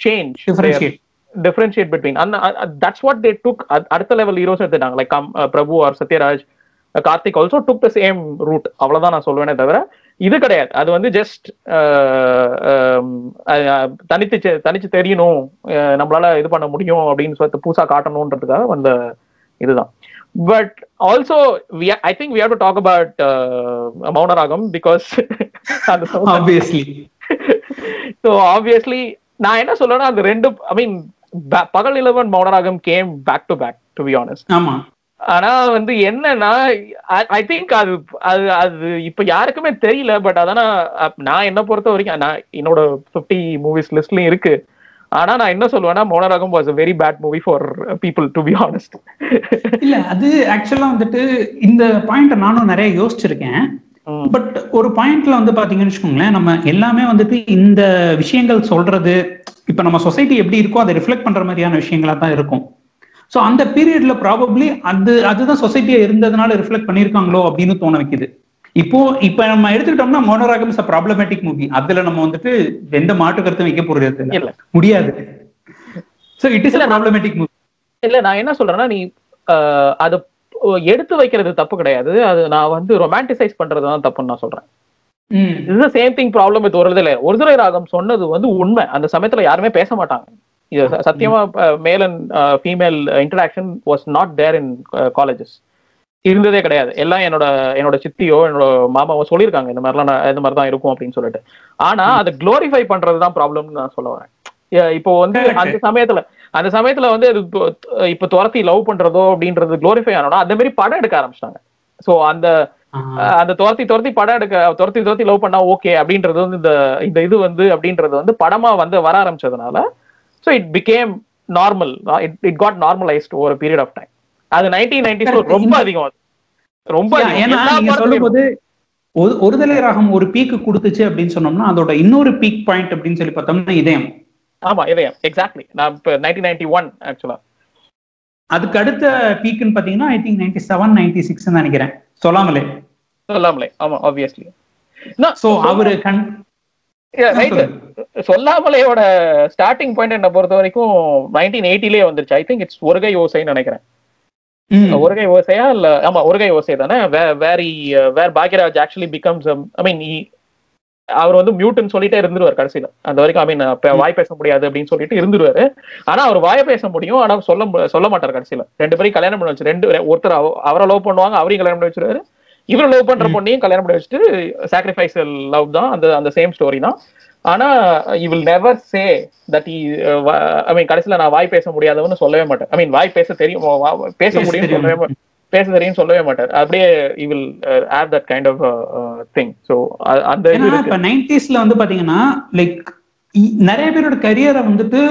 S2: change
S1: differentiate
S2: differentiate between அந்த தட்ஸ் வாட் தே டுக் அடுத்த லெவல் ஹீரோஸ் எடுத்துட்டாங்க. Like come Prabhu or Sathyaraj Karthik also took the same route அவ்வளவுதான் நான் சொல்லுவேனே தவிர இது கிடையாது. அது வந்து ஜஸ்ட் தனித்து தனிச்சு தெரியணும். நம்மளால இது பண்ண முடியும் அப்படின்னு சொல்லிட்டு புதுசா காட்டணுன்றதுக்காக வந்த இதுதான். But also I think we have to talk about Mounaragam because
S1: obviously
S2: so obviously நான் என்ன சொல்றேன்னா அந்த ரெண்டு ஐ மீன் பகல் eleven Mounaragam came back to back to be honest
S1: ஆமா.
S2: ஆனா வந்து என்னன்னா ஐ திங்க் அது அது அது இப்ப யாருக்குமே தெரியல பட் அதான நான் என்ன பொறுத்த வரைக்கும் நான் என்னோட 50 மூவிஸ் லிஸ்ட்லயும் இருக்கு. ஆனா நான் என்ன சொல்லுவேன்னா Mounaragam was very bad movie for people to be honest
S1: இல்ல அது ஆக்சுவலா வந்துட்டு இந்த பாயிண்ட் நானும் நிறைய யோசிச்சிருக்கேன். பட் ஒரு பாயிண்ட்ல வந்து பாத்தீங்கன்னு வச்சுக்கோங்களேன் நம்ம எல்லாமே வந்துட்டு இந்த விஷயங்கள் சொல்றது இப்ப நம்ம சொசைட்டி எப்படி இருக்கோ அதை ரிஃப்ளெக்ட் பண்ற மாதிரியான விஷயங்களா தான் இருக்கும். சோ அந்த பீரியட்ல ப்ராபப்ளி அது அதுதான் சொசைட்டியா இருந்ததுனால ரிஃப்ளெக்ட் பண்ணிருக்காங்களோ அப்படின்னு தோண வைக்குது. இப்போ இப்ப நம்ம எடுத்துக்கிட்டோம்னா மோனோராகம் இஸ் ப்ராப்ளமேட்டிக் மூவி அதுல நம்ம வந்துட்டு எந்த மாற்று கருத்தும் வைக்க போறது இல்ல. முடியாது. So it is problematic movie
S2: இல்ல நான் என்ன சொல்றேன்னா நீ அது எடுத்து வைக்கிறது தப்பு கிடையாது. அது நான் வந்து ரொமான்டிசைஸ் பண்றது தான் தப்புன்னு நான் சொல்றேன். இது சேம் திங் ப்ராப்ளம் வித் ஒருதலை ஒருதலை ராகம் சொன்னது வந்து உண்மை. அந்த சமயத்துல யாருமே பேச மாட்டாங்க. இது சத்தியமா male and female interaction was not there in colleges இருந்ததே கிடையாது. எல்லாம் என்னோட என்னோட சித்தியோ என்னோட மாமாவோ சொல்லியிருக்காங்க இந்த மாதிரிலாம் இந்த மாதிரி தான் இருக்கும் அப்படின்னு சொல்லிட்டு. ஆனா அதை க்ளோரிஃபை பண்றது தான் ப்ராப்ளம்னு நான் சொல்ல வரேன். இப்போ வந்து. அந்த சமயத்துல அந்த சமயத்துல வந்து அது இப்போ- துரத்தி லவ் பண்றதோ அப்படின்றது க்ளோரிஃபை ஆனோம்னா அந்த மாதிரி படம் எடுக்க ஆரம்பிச்சிட்டாங்க. சோ அந்த அந்த துரத்தி துரத்தி படம் எடுக்க துரத்தி துரத்தி லவ் பண்ணா ஓகே அப்படின்றது வந்து இந்த இந்த இது வந்து அப்படின்றது வந்து படமா வந்து வர ஆரம்பிச்சதுனால so it became normal it it got normalised ஒரு பீரியட் ஆஃப் டைம் அது நைன்டீன் நைன்டிஸ்ல
S1: Correct.
S2: ரொம்ப அதிகம் அது. ரொம்ப
S1: சொல்லும்போது ஒரு- ஒருதலை ராகம் ஒரு பீக்கு கொடுத்துச்சு அப்படின்னு சொன்னோம்னா அதோட இன்னொரு பீக் பாயிண்ட் அப்படின்னு சொல்லி பார்த்தோம்னா இதயம்.
S2: ஆமா இதயம். எக்ஸாக்ட்லி நான் இப்போ நைன்டீன் நைன்டி ஒன் ஆக்சுவலா
S1: அதுக்கு அடுத்த பீக்குன்னு பாத்தீங்கன்னா I think ninety seven ninety six நினைக்கிறேன். சொல்லாமலே.
S2: சொல்லாமலே. ஆமா ஆப்வியஸ்லி
S1: சோ அவரு கண்
S2: சொல்லாமலேயோட ஸ்டார்டிங் பாயிண்ட் என்ன பொறுத்த வரைக்கும் நைன்டீன் எயிட்டிலேயே வந்துருச்சு. ஐ திங்க் இட்ஸ் ஒருகை ஓசைன்னு நினைக்கிறேன். ஒருகை ஓசையா இல்ல ஆமா ஒருகை ஓசை தானே? Where where Bhagyaraj actually becomes I mean அவர் வந்து மியூட்னு சொல்லிட்டே இருந்துருவார் கடைசியில. அந்த வரைக்கும் ஐ மீன் வாய் பேச முடியாது அப்படின்னு சொல்லிட்டு இருந்துருவாரு. ஆனா அவர் வாய பேச முடியும். ஆனா சொல்ல சொல்ல மாட்டார் கடைசியில. ரெண்டு பேரும் கல்யாணம் பண்ணி வச்சு ரெண்டு ஒருத்தர் அவ- அவரை லவ் பண்ணுவாங்க அவரையும் கல்யாணம் பண்ணி வச்சிருவாரு. இவர் லவ் பண்ற பொண்ணையும் கல்யாணம் பண்ணி வச்சுட்டு சாக்ரிஃபைஸ் லவ் தான். அந்த அந்த சேம் ஸ்டோரி தான். ஆனா you will never say that I mean கடைசியில நான் வாய் பேச முடியாதவன்னு சொல்லவே மாட்டேன் ஐ மீன் வாய் பேச தெரியும் பேச முடியும்
S1: தெரியும்.
S2: சொல்லவே மாட்டேன் பேச தெரியும் சொல்லவே மாட்டார். அப்படியே you will have that kind of thing so அந்த
S1: இப்ப நைன்டிஸ்ல வந்து பாத்தீங்கன்னா லைக் நிறைய பேரோட கரியரை வந்துட்டு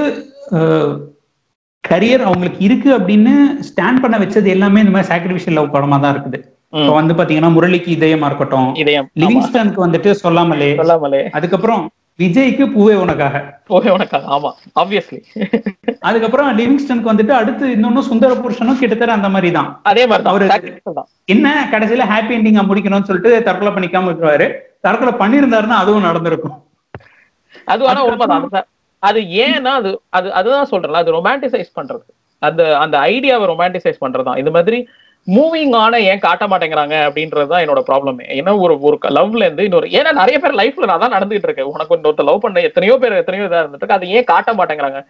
S1: கரியர் அவங்களுக்கு இருக்கு அப்படின்னு ஸ்டாண்ட் பண்ண வச்சது எல்லாமே இந்த மாதிரி சாக்ரிஃபிஷியல் லவ் படமா தான் இருக்குது. இப்போ வந்து பாத்தீங்கன்னா முரளிக்கு இதயமா இருக்கட்டும். லிவிங்ஸ்டனுக்கு வந்துட்டு சொல்லாமலே.
S2: சொல்லாமலே.
S1: அதுக்கப்புறம் விஜய்க்கு பூவே உனக்காக.
S2: போகவே உனக்கு ஆமா. ஆப்வியஸ்லி
S1: அதுக்கப்புறம் லிவிங்ஸ்டனுக்கு வந்துட்டு அடுத்து இன்னொன்னு சுந்தர புருஷனும் கிட்டத்தட்ட அந்த மாதிரி தான்
S2: அதே மாதிரி
S1: அவரு- என்ன? கடைசியில ஹாப்பி எண்டிங்கா முடிக்கணும்னு சொல்லிட்டு தற்கொலை பண்ணிக்காம இருக்கிறாரு தற்கொலை பண்ணியிருந்தாருன்னா அதுவும் நடந்திருக்கும்.
S2: அது ஆனா உண்மைதான். அது ஏன்னா அது அது அதுதான் சொல்றேன்ல. அது ரொமான்டிசைஸ் பண்றது. அந்த அந்த ஐடியாவை ரொமான்டிசைஸ் பண்றதுதான். இது மாதிரி மூவிங் ஆன ஏன் காட்ட மாட்டேங்கிறாங்க அப்படின்றது தான் என்னோட ப்ராப்ளமே ஏன்னா ஒரு ஒரு லவ்ல இருந்து இன்னொரு ஏன்னா நிறைய பேர் லைஃப்ல நான் தான் நடந்துட்டு இருக்கேன். உனக்கு இன்னொருத்த லவ் பண்ண எத்தனையோ பேர் எத்தனையோ இதா இருந்துட்டு இருக்கு. அதை ஏன் காட்ட மாட்டேங்கிறாங்க?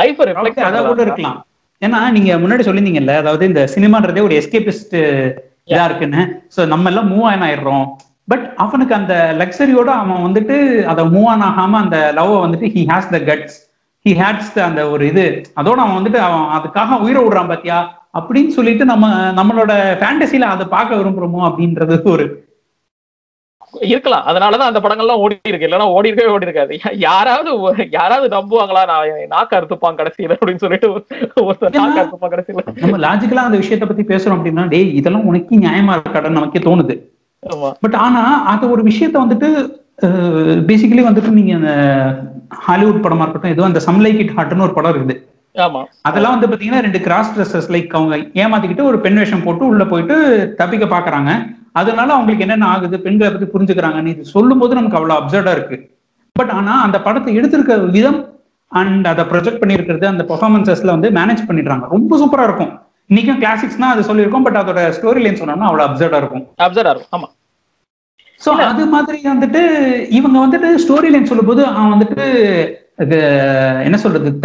S2: லைஃப் ரிஃப்ளெக்ட்
S1: அதை கூட இருக்கலாம் ஏன்னா நீங்க முன்னாடி சொல்லியிருந்தீங்கல்ல அதாவது இந்த சினிமான்றதே ஒரு எஸ்கேபிஸ்ட் இதா இருக்குன்னு. சோ நம்ம எல்லாம் மூவ் ஆன் ஆயிடுறோம். பட் அவனுக்கு அந்த லக்ஸரியோட அவன் வந்துட்டு அதை மூவ் ஆன் ஆகாம அந்த லவ் வந்துட்டு he has the guts he hates அந்த ஒரு இது. அதோட அவன் வந்துட்டு அவன் அதுக்காக உயிரை விடுறான் பாத்தியா? அப்படின்னு சொல்லிட்டு நம்ம நம்மளோட ஃபேண்டசில அதை பார்க்க விரும்புறோமோ அப்படின்றது ஒரு
S2: இருக்கலாம். அதனாலதான் அந்த படங்கள்லாம் ஓடி இருக்கு. இல்லைன்னா ஓடி இருக்கவே ஓடி இருக்காது. யாராவது யாராவது நம்புவாங்களா? நான் நாக்கு அறுத்துப்பான் கடைசியில அப்படின்னு சொல்லிட்டு ஒரு- ஒருத்தர் நாக்கு அறுத்துப்பான் கடைசியில.
S1: நம்ம லாஜிக்கலா அந்த விஷயத்தை பத்தி பேசுறோம் அப்படின்னா டேய் இதெல்லாம் உனக்கு நியாயமா இருக்காடன்னு நமக்கே தோணுது. பட் ஆனா அது ஒரு விஷயத்த வந்துட்டு பேசிக்கலி வந்துட்டு நீங்க அந்த ஹாலிவுட் படமா இருக்கட்டும் ஏதோ அந்த சம்லைக் இட் ஹார்ட்னு ஒரு படம் இருக்குது. அதெல்லாம் வந்து பாத்தீங்கன்னா ரெண்டு கிராஸ் ட்ரெஸ்ஸஸ் லைக் அவங்க ஏமாத்திக்கிட்டு ஒரு பெண் வேஷம் போட்டு உள்ள போயிட்டு தப்பிக்க பாக்குறாங்க. அதனால அவங்களுக்கு என்னென்ன ஆகுது? பெண்களை பத்தி புரிஞ்சுக்கிறாங்கன்னு இது சொல்லும் போது நமக்கு அவ்வளவு அப்சர்டா இருக்கு. பட் ஆனா அந்த படத்தை எடுத்திருக்க விதம் அண்ட் அதை ப்ரொஜெக்ட் பண்ணியிருக்கிறது அந்த பெர்ஃபார்மன்சஸ்ல வந்து மேனேஜ் பண்ணிடுறாங்க. ரொம்ப சூப்பரா இருக்கும். இன்னைக்கும் கிளாசிக்ஸ்னா அது சொல்லியிருக்கோம். பட் அதோட ஸ்டோரி லைன் சொன்னோம்னா அவ்வளவு அப்சர்டா இருக்கும்.
S2: அப்சர்வ் ஆகும் ஆமா.
S1: சோ அது மாதிரி வந்துட்டு இவங்க வந்துட்டு ஸ்டோரி லைன் சொல்லும்போது அவன் வந்துட்டு என்ன சொல்றது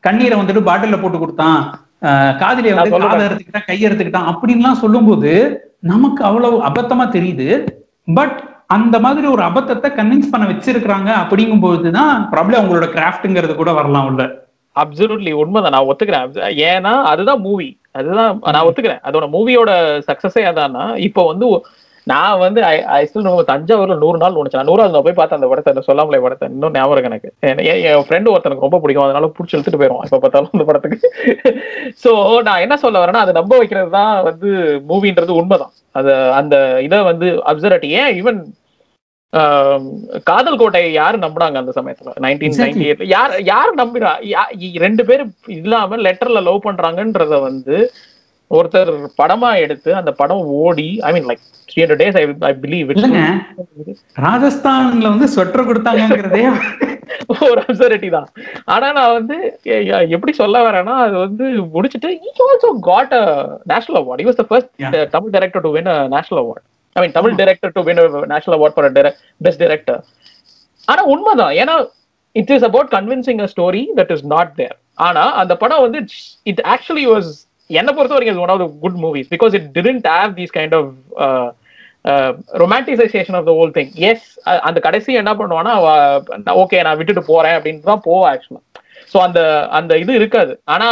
S1: கண்ணீரை வந்துட்டு பாட்டில்ல போட்டு கொடுத்தான். அஹ் காதலியை வந்து. காதை அறுத்துக்கிட்டான் கை அறுத்துக்கிட்டான் அப்படின்லாம் சொல்லும்போது நமக்கு அவ்வளவு அபத்தமா தெரியுது. பட் அந்த மாதிரி ஒரு அபத்தத்தை கன்வின்ஸ் பண்ண வச்சிருக்கிறாங்க அப்படிங்கும்போது தான் ப்ராப்ளம் அவங்களோட கிராஃப்ட்ங்கிறது கூட வரலாம் உள்ள.
S2: அப்சல்யூட்லி உண்மைதான். நான் ஒத்துக்கிறேன். ஏன்னா அதுதான் மூவி அதுதான் நான் ஒத்துக்கிறேன். அதோட மூவியோட சக்சஸே அதான்னா இப்போ வந்து நான் வந்து ஐ ஸ்டில் தஞ்சாவூர்ல நூறு நாள் ஒன்று நூறாவது நான் போய் பார்த்தேன் அந்த படத்தை. சொல்லாமலே படத்தை. இன்னும் ஞாபகம் எனக்கு. என் ஃப்ரெண்டு ஒருத்தனுக்கு ரொம்ப பிடிக்கும். அதனால பிடிச்சி இழுத்துட்டு போயிடுவான் எப்ப பார்த்தாலும் அந்த படத்துக்கு. சோ நான் என்ன சொல்ல வரேன்னா அதை நம்ப வைக்கிறது தான் வந்து மூவின்றது உண்மைதான். அது அந்த இதை வந்து அப்சர்வ் ஏன் ஈவன் காதல் கோட்டை யாரு நம்பினாங்க அந்த சமயத்துல? நைன்டீன். நைன்டி எயிட் யார் யார் நம்பினா ரெண்டு பேர் இல்லாம லெட்டர்ல லவ் பண்றாங்கன்றத வந்து ஒருத்தர் படமா எடுத்து அந்த படம் ஓடி I mean like three hundred days I believe
S1: இல்லைங்க. ராஜஸ்தான்ல வந்து ஸ்வெட்டர் கொடுத்தாங்கங்கிறதே
S2: ஒரு அப்சரிட்டி தான். ஆனா நான் வந்து எப்படி சொல்ல வரேன்னா அது வந்து முடிச்சிட்டு he also got a national award. He was the first
S1: Yeah.
S2: uh, tamil director to win a national award. I mean tamil director to win a national award for a direct, best director. ஆனா உண்மைதான். ஏன்னா it is about convincing a story that is not there ஆனா அந்த படம் வந்து it actually was என்ன பொறுத்த வரைக்கும் one of the good movies because it didn't have these kind of romanticisation of the whole thing yes அந்த கடைசி என்ன பண்ணுவான்னா ஓகே நான் விட்டுட்டு போறேன் அப்படின்னு தான் போவா ஆக்சுவலா ஸோ அந்த அந்த இது இருக்காது. ஆனா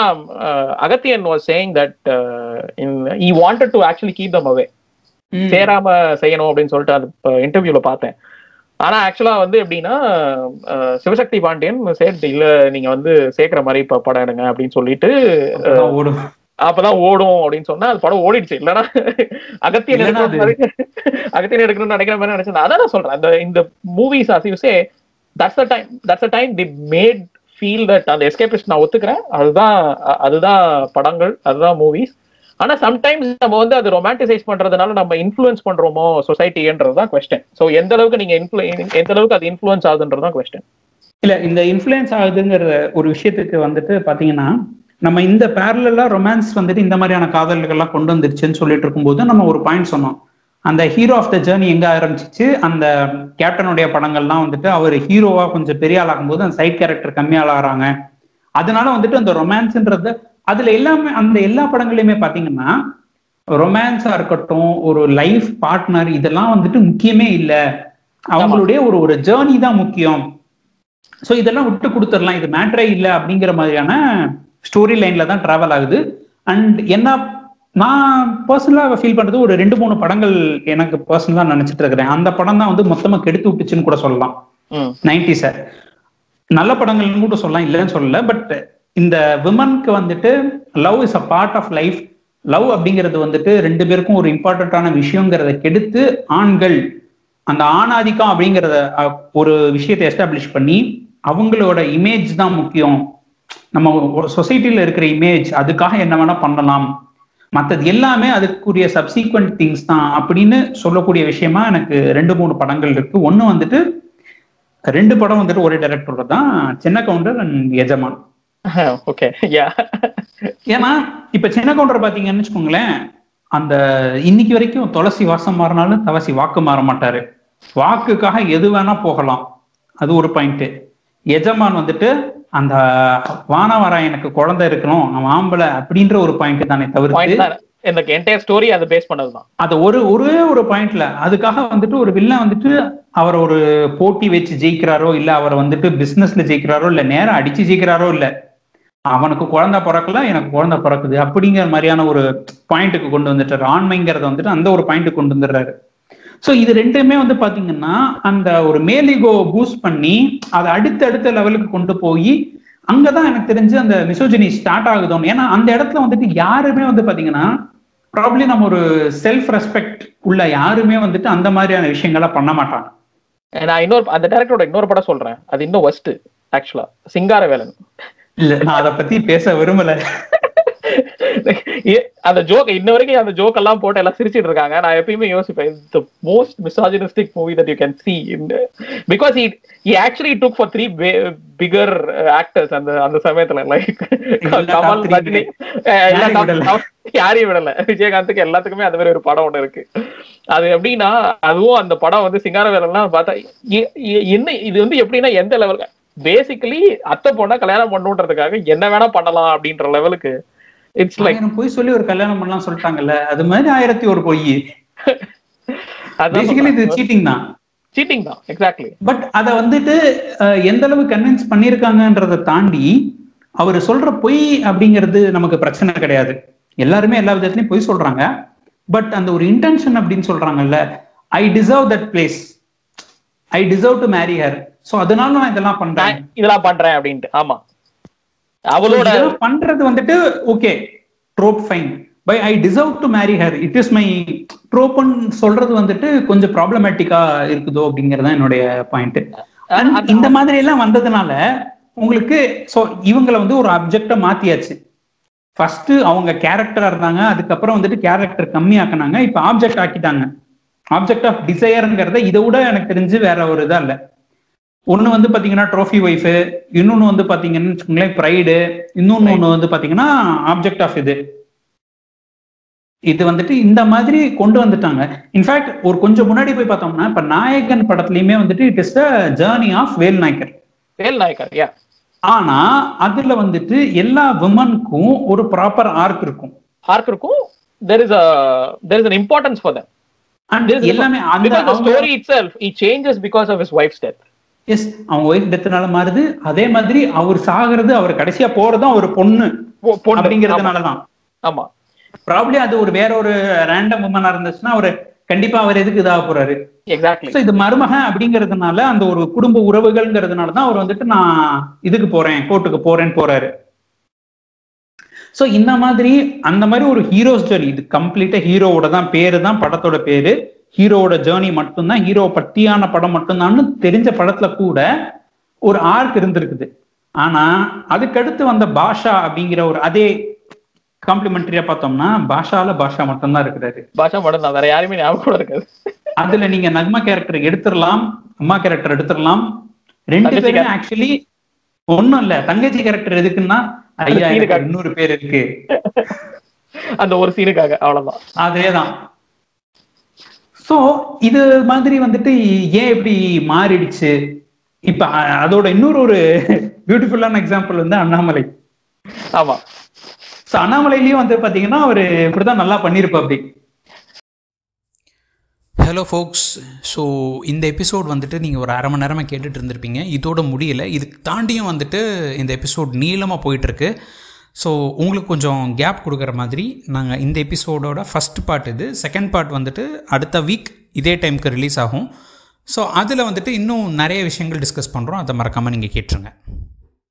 S2: Agathiyan was saying that he wanted to actually keep them away சேராம செய்யணும் அப்படின்னு சொல்லிட்டு அது இன்டர்வியூல பார்த்தேன். ஆனா ஆக்சுவலா வந்து எப்படின்னா சிவசக்தி பாண்டியன் சேட் இல்ல நீங்க வந்து சேர்க்கிற மாதிரி இப்ப படம் எடுங்க அப்படின்னு சொல்லிட்டு
S1: அப்பதான் ஓடும்
S2: அப்படின்னு சொன்னா அது படம் ஓடிடுச்சு. இல்லைன்னா அகத்தியன் அகத்தியன் எடுக்கணும்னு நினைக்கிற மாதிரி நினைச்சேன். அதான் நான் சொல்றேன். அந்த இந்த movies as you say that's the time that's the time the made feel that அந்த எஸ்கேபிஸ்ட் நான் ஒத்துக்கிறேன். அதுதான் அ- அதுதான் படங்கள் அதுதான் மூவிஸ் ஆனா சம்டைம்ஸ் நம்ம வந்து அது ரொமான்டிசைஸ் பண்றதுனால நம்ம இன்ஃப்ளூயன்ஸ் பண்றோமோ சொசைட்டின்றது தான் கொஸ்டின் சோ எந்த அளவுக்கு நீங்க influ- எந்த அளவுக்கு அது இன்ஃப்ளூயன்ஸ் ஆகுதுன்றது தான் கொஸ்டின்
S1: இல்ல இந்த இன்ஃப்ளூயன்ஸ் ஆகுதுங்கிற ஒரு விஷயத்துக்கு வந்துட்டு பாத்தீங்கன்னா நம்ம இந்த பேரலாம் ரொமான்ஸ் வந்துட்டு இந்த மாதிரியான காதல்கள்லாம் கொண்டு வந்துருச்சுன்னு சொல்லிட்டு இருக்கும்போது நம்ம ஒரு பாயிண்ட் சொன்னோம். அந்த ஹீரோ ஆஃப் த ஜேர்னி எங்க ஆரம்பிச்சிச்சு? அந்த கேப்டனுடைய படங்கள்லாம் வந்துட்டு அவர் ஹீரோவா கொஞ்சம் பெரிய ஆளாகும் போது அந்த சைட் கேரக்டர் கம்மியாளாகிறாங்க அதனால வந்துட்டு அந்த ரொமான்ஸ்ன்றது அதுல எல்லாமே அந்த எல்லா படங்களையுமே பாத்தீங்கன்னா ரொமான்ஸா இருக்கட்டும் ஒரு லைஃப் பார்ட்னர் இதெல்லாம் வந்துட்டு முக்கியமே இல்லை. அவங்களுடைய ஒரு ஒரு ஜேர்னி தான் முக்கியம். ஸோ இதெல்லாம் விட்டு கொடுத்துடலாம். இது மேட்ரே இல்லை அப்படிங்கிற மாதிரியான ஸ்டோரி லைன்ல தான் டிராவல் ஆகுது. அண்ட் என்ன நான் பர்சனலாக ஃபீல் பண்றது ஒரு ரெண்டு மூணு படங்கள் எனக்கு பர்சனலாக நினைச்சிட்டு இருக்கிறேன். அந்த படம் தான் வந்து மொத்தமா கெடுத்து விட்டுச்சுன்னு கூட சொல்லலாம். நைன்டி சார் நல்ல படங்கள்னு கூட சொல்லலாம் இல்லைன்னு சொல்லல. பட் இந்த விமனுக்கு வந்துட்டு love is a part of life love அப்படிங்கிறது வந்துட்டு ரெண்டு பேருக்கும் ஒரு இம்பார்ட்டண்ட்டான விஷயங்கிறத கெடுத்து ஆண்கள் அந்த ஆணாதிக்கம் அப்படிங்கிறத ஒரு விஷயத்தை எஸ்டாப்ளிஷ் பண்ணி அவங்களோட இமேஜ் தான் முக்கியம். நம்ம ஒரு சொசைட்டில இருக்கிற இமேஜ் அதுக்காக என்ன வேணா பண்ணலாம். மற்றது எல்லாமே அதுக்குரிய சப்சீக்வெண்ட் திங்ஸ் தான் அப்படின்னு சொல்லக்கூடிய விஷயமா எனக்கு ரெண்டு மூணு படங்கள் இருக்கு. ஒன்னு வந்துட்டு ரெண்டு படம் வந்துட்டு ஒரே டைரக்டரோட தான் சின்ன கவுண்டர் அண்ட் எஜமான்.
S2: ஓகே
S1: ஏன்னா இப்ப சின்ன கவுண்டர் பாத்தீங்கன்னு வச்சுக்கோங்களேன் அந்த இன்னைக்கு வரைக்கும் துளசி வாசம் மாறினாலும் தவசி வாக்கு மாற மாட்டாரு. வாக்குக்காக எது வேணா போகலாம். அது ஒரு பாயிண்ட் எஜமான் வந்துட்டு அந்த வானவரா எனக்கு குழந்தை இருக்கணும் அவன் ஆம்பளை அப்படின்ற ஒரு பாயிண்ட் தானே தவிர்த்து
S2: இந்த என்டையர் ஸ்டோரி அதை பேஸ் பண்ணதுதான்.
S1: அது ஒரு ஒரே ஒரு பாயிண்ட்ல அதுக்காக வந்துட்டு ஒரு வில்லன் வந்துட்டு அவர் ஒரு போட்டி வச்சு ஜெயிக்கிறாரோ இல்ல அவர் வந்துட்டு பிசினஸ்ல ஜெயிக்கிறாரோ இல்ல நேரம் அடிச்சு ஜெயிக்கிறாரோ இல்ல. அவனுக்கு குழந்தை பிறக்கல எனக்கு குழந்தை பிறக்குது அப்படிங்கிற மாதிரியான ஒரு பாயிண்ட்டுக்கு கொண்டு வந்துட்டாரு. ஆண்மைங்கிறத வந்துட்டு அந்த ஒரு பாயிண்ட்டுக்கு கொண்டு வந்துடுறாரு. ஸோ இது ரெண்டுமே வந்து பாத்தீங்கன்னா அந்த ஒரு மேலிகோ பூஸ்ட் பண்ணி அதை அடுத்த அடுத்த லெவலுக்கு கொண்டு போய் அங்கதான் எனக்கு தெரிஞ்சு அந்த மிசோஜினி ஸ்டார்ட் ஆகுதோன்னு. ஏன்னா அந்த இடத்துல வந்துட்டு யாருமே வந்து பாத்தீங்கன்னா ப்ராப்ளி நம்ம ஒரு செல்ஃப் ரெஸ்பெக்ட் உள்ள யாருமே வந்துட்டு அந்த மாதிரியான விஷயங்களை பண்ண மாட்டாங்க.
S2: நான் இன்னொரு அந்த டேரக்டரோட இன்னொரு படம் சொல்றேன். அது இன்னும் ஒஸ்ட் ஆக்சுவலா சிங்காரவேலன்.
S1: இல்ல நான் அதை பத்தி பேச விரும்பல.
S2: அந்த ஜோக் இன்ன வரைக்கும் அந்த ஜோக் எல்லாம் போட்டு எல்லாம் சிரிச்சிட்டு இருக்காங்க. நான் எப்பயுமே யோசிப்பேன் the most misogynistic movie that you can see because he he actually took for three bigger actors அந்த அந்த சமயத்துல. லைக் கமல் ரஜினி
S1: யாரையும் விடல.
S2: விஜயகாந்துக்கு எல்லாத்துக்குமே அந்த மாதிரி ஒரு படம் ஒண்ணு இருக்கு. அது எப்படின்னா அதுவும் அந்த படம் வந்து சிங்காரவேலன்லாம் பார்த்தா எ- எ- என்ன இது வந்து எப்படின்னா எந்த லெவல் பேசிக்கலி அத்தை பொண்ணை கல்யாணம் பண்ணுன்றதுக்காக என்ன வேணா பண்ணலாம் அப்படின்ற லெவலுக்கு இட்ஸ் லைக்
S1: பொய் சொல்லி ஒரு கல்யாணம் பண்ணலாம் சொல்லிட்டாங்கல்ல அது மாதிரி ஆயிரத்தி ஒரு பொய். பேசிக்கலி இது சீட்டிங் தான்.
S2: சீட்டிங் தான் எக்ஸாக்ட்லி
S1: பட் அதை வந்துட்டு எந்த அளவு கன்வின்ஸ் பண்ணியிருக்காங்கன்றதை தாண்டி அவர் சொல்ற பொய் அப்படிங்கிறது நமக்கு பிரச்சனை கிடையாது. எல்லாருமே எல்லா விதத்துலயும் பொய் சொல்றாங்க. பட் அந்த ஒரு இன்டென்ஷன் அப்படின்னு சொல்றாங்கல்ல I deserve that place I deserve to marry her so அதனால நான் இதெல்லாம் பண்றேன்.
S2: இதெல்லாம் பண்றேன் அப்படின்ட்டு ஆமா. அவளோட
S1: பண்றது வந்துட்டு okay trope fine by I deserve to marry her it is my ட்ரோப்னு சொல்றது வந்துட்டு கொஞ்சம் ப்ராப்ளமேட்டிக்கா இருக்குதோ அப்படிங்கறது என்னுடைய பாயிண்ட் இந்த மாதிரி எல்லாம் வந்ததுனால உங்களுக்கு சோ இவங்களை வந்து ஒரு அப்ஜெக்டா மாத்தியாச்சு. ஃபர்ஸ்ட் அவங்க கேரக்டரா இருந்தாங்க அதுக்கப்புறம் வந்துட்டு கேரக்டர் கம்மியாக்குனாங்க இப்ப ஆப்ஜெக்ட் ஆக்கிட்டாங்க. ஆப்ஜெக்ட் ஆஃப் டிசையருங்கிறத இதை விட எனக்கு தெரிஞ்சு வேற ஒரு இதா இல்ல. ஒண்ணு வந்து பாத்தீங்கன்னா ட்ரோஃபி ஒய்ஃப் இன்னொன்னு வந்து பாத்தீங்கன்னு வச்சுக்கோங்களேன் ப்ரைடு இன்னொன்னு ஒண்ணு வந்து பாத்தீங்கன்னா ஆப்ஜெக்ட் ஆஃப் இது. இது வந்துட்டு இந்த மாதிரி கொண்டு வந்துட்டாங்க. இன்ஃபேக்ட் ஒரு கொஞ்சம் முன்னாடி போய் பார்த்தோம்னா இப்ப நாயகன் படத்துலயுமே வந்துட்டு it is the journey of Vel Naicker
S2: Vel Naicker yeah
S1: ஆனா அதுல வந்துட்டு எல்லா விமனுக்கும் ஒரு ப்ராப்பர் ஆர்க் இருக்கும்.
S2: ஆர்க் இருக்கும். There is there is an importance for them. Is-
S1: எல்லாமே அந்த
S2: story itself he changes because of his wife's death.
S1: Yes அவங்க ஒய்ஃப் டெத்னால மாறுது. அதே மாதிரி அவர் சாகிறது அவர் கடைசியா போறதும் ஒரு பொண்ணு. அப்படிங்கிறதுனாலதான்.
S2: ஆமா.
S1: ப்ராப்ளி அது ஒரு வேற ஒரு ரேண்டம் உமனா இருந்துச்சுன்னா அவரு கண்டிப்பா அவர் எதுக்கு இதாக போறாரு?
S2: எக்ஸாக்ட்லி
S1: இது மருமகன் அப்படிங்கிறதுனால அந்த ஒரு குடும்ப உறவுகள்ங்கிறதுனால தான் அவர் வந்துட்டு நான் இதுக்கு போறேன் கோர்ட்டுக்கு போறேன்னு போறாரு. சோ இந்த மாதிரி அந்த மாதிரி ஒரு ஹீரோஸ் ஜேர்னி இது கம்ப்ளீட்டா ஹீரோவோட தான் பேரு தான் படத்தோட பேரு. ஹீரோவோட ஜேர்னி மட்டும்தான் ஹீரோ பத்தியான படம் மட்டும்தான்னு தெரிஞ்ச படத்துல கூட ஒரு ஆர்க் இருந்திருக்குது. ஆனா அதுக்கடுத்து வந்த பாஷா அப்படிங்கிற ஒரு அதே காம்ப்ளிமெண்டரியா பார்த்தோம்னா பாஷால பாஷா மட்டும்தான் இருக்கிறாரு.
S2: பாஷா மட்டும் தான் வேற யாருமே ஞாபகம் கூட இருக்காது.
S1: அதுல நீங்க நக்மா கேரக்டர் எடுத்துடலாம் அம்மா கேரக்டர் எடுத்துடலாம். ரெண்டு பேருமே ஆக்சுவலி ஒண்ணும் இல்ல தங்கச்சி கேரக்டர் எதுக்குன்னா ஐயா. இன்னொரு பேர் இருக்கு.
S2: அந்த ஒரு சீனுக்காக அவ்வளவுதான்.
S1: அதேதான். சோ இது மாதிரி வந்துட்டு ஏன் இப்படி மாறிடுச்சு? இப்ப அதோட இன்னொரு ஒரு பியூட்டிஃபுல்லான எக்ஸாம்பிள் வந்து அண்ணாமலை.
S2: ஆமா.
S3: ஸோ அண்ணாமலையிலயும் வந்து பாத்தீங்கன்னா அவர் இப்படிதான் நல்லா பண்ணியிருப்பா அப்படி
S1: ஹலோ ஃபோக்ஸ் ஸோ இந்த எபிசோட் வந்துட்டு நீங்கள் ஒரு அரை மணி நேரமாக கேட்டுட்டு இருந்திருப்பீங்க. இதோட முடியல. இதுக்கு தாண்டியும் வந்துட்டு இந்த எபிசோட் நீளமாக போயிட்டுருக்கு ஸோ உங்களுக்கு கொஞ்சம் கேப் கொடுக்குற மாதிரி நாங்கள் இந்த எபிசோடோட ஃபஸ்ட் பார்ட் இது. செகண்ட் பார்ட் வந்துட்டு அடுத்த வீக் இதே டைமுக்கு ரிலீஸ் ஆகும். ஸோ அதில் வந்துட்டு இன்னும் நிறைய விஷயங்கள் டிஸ்கஸ் பண்ணுறோம் அதை மறக்காமல் நீங்கள் கேட்டுருங்க.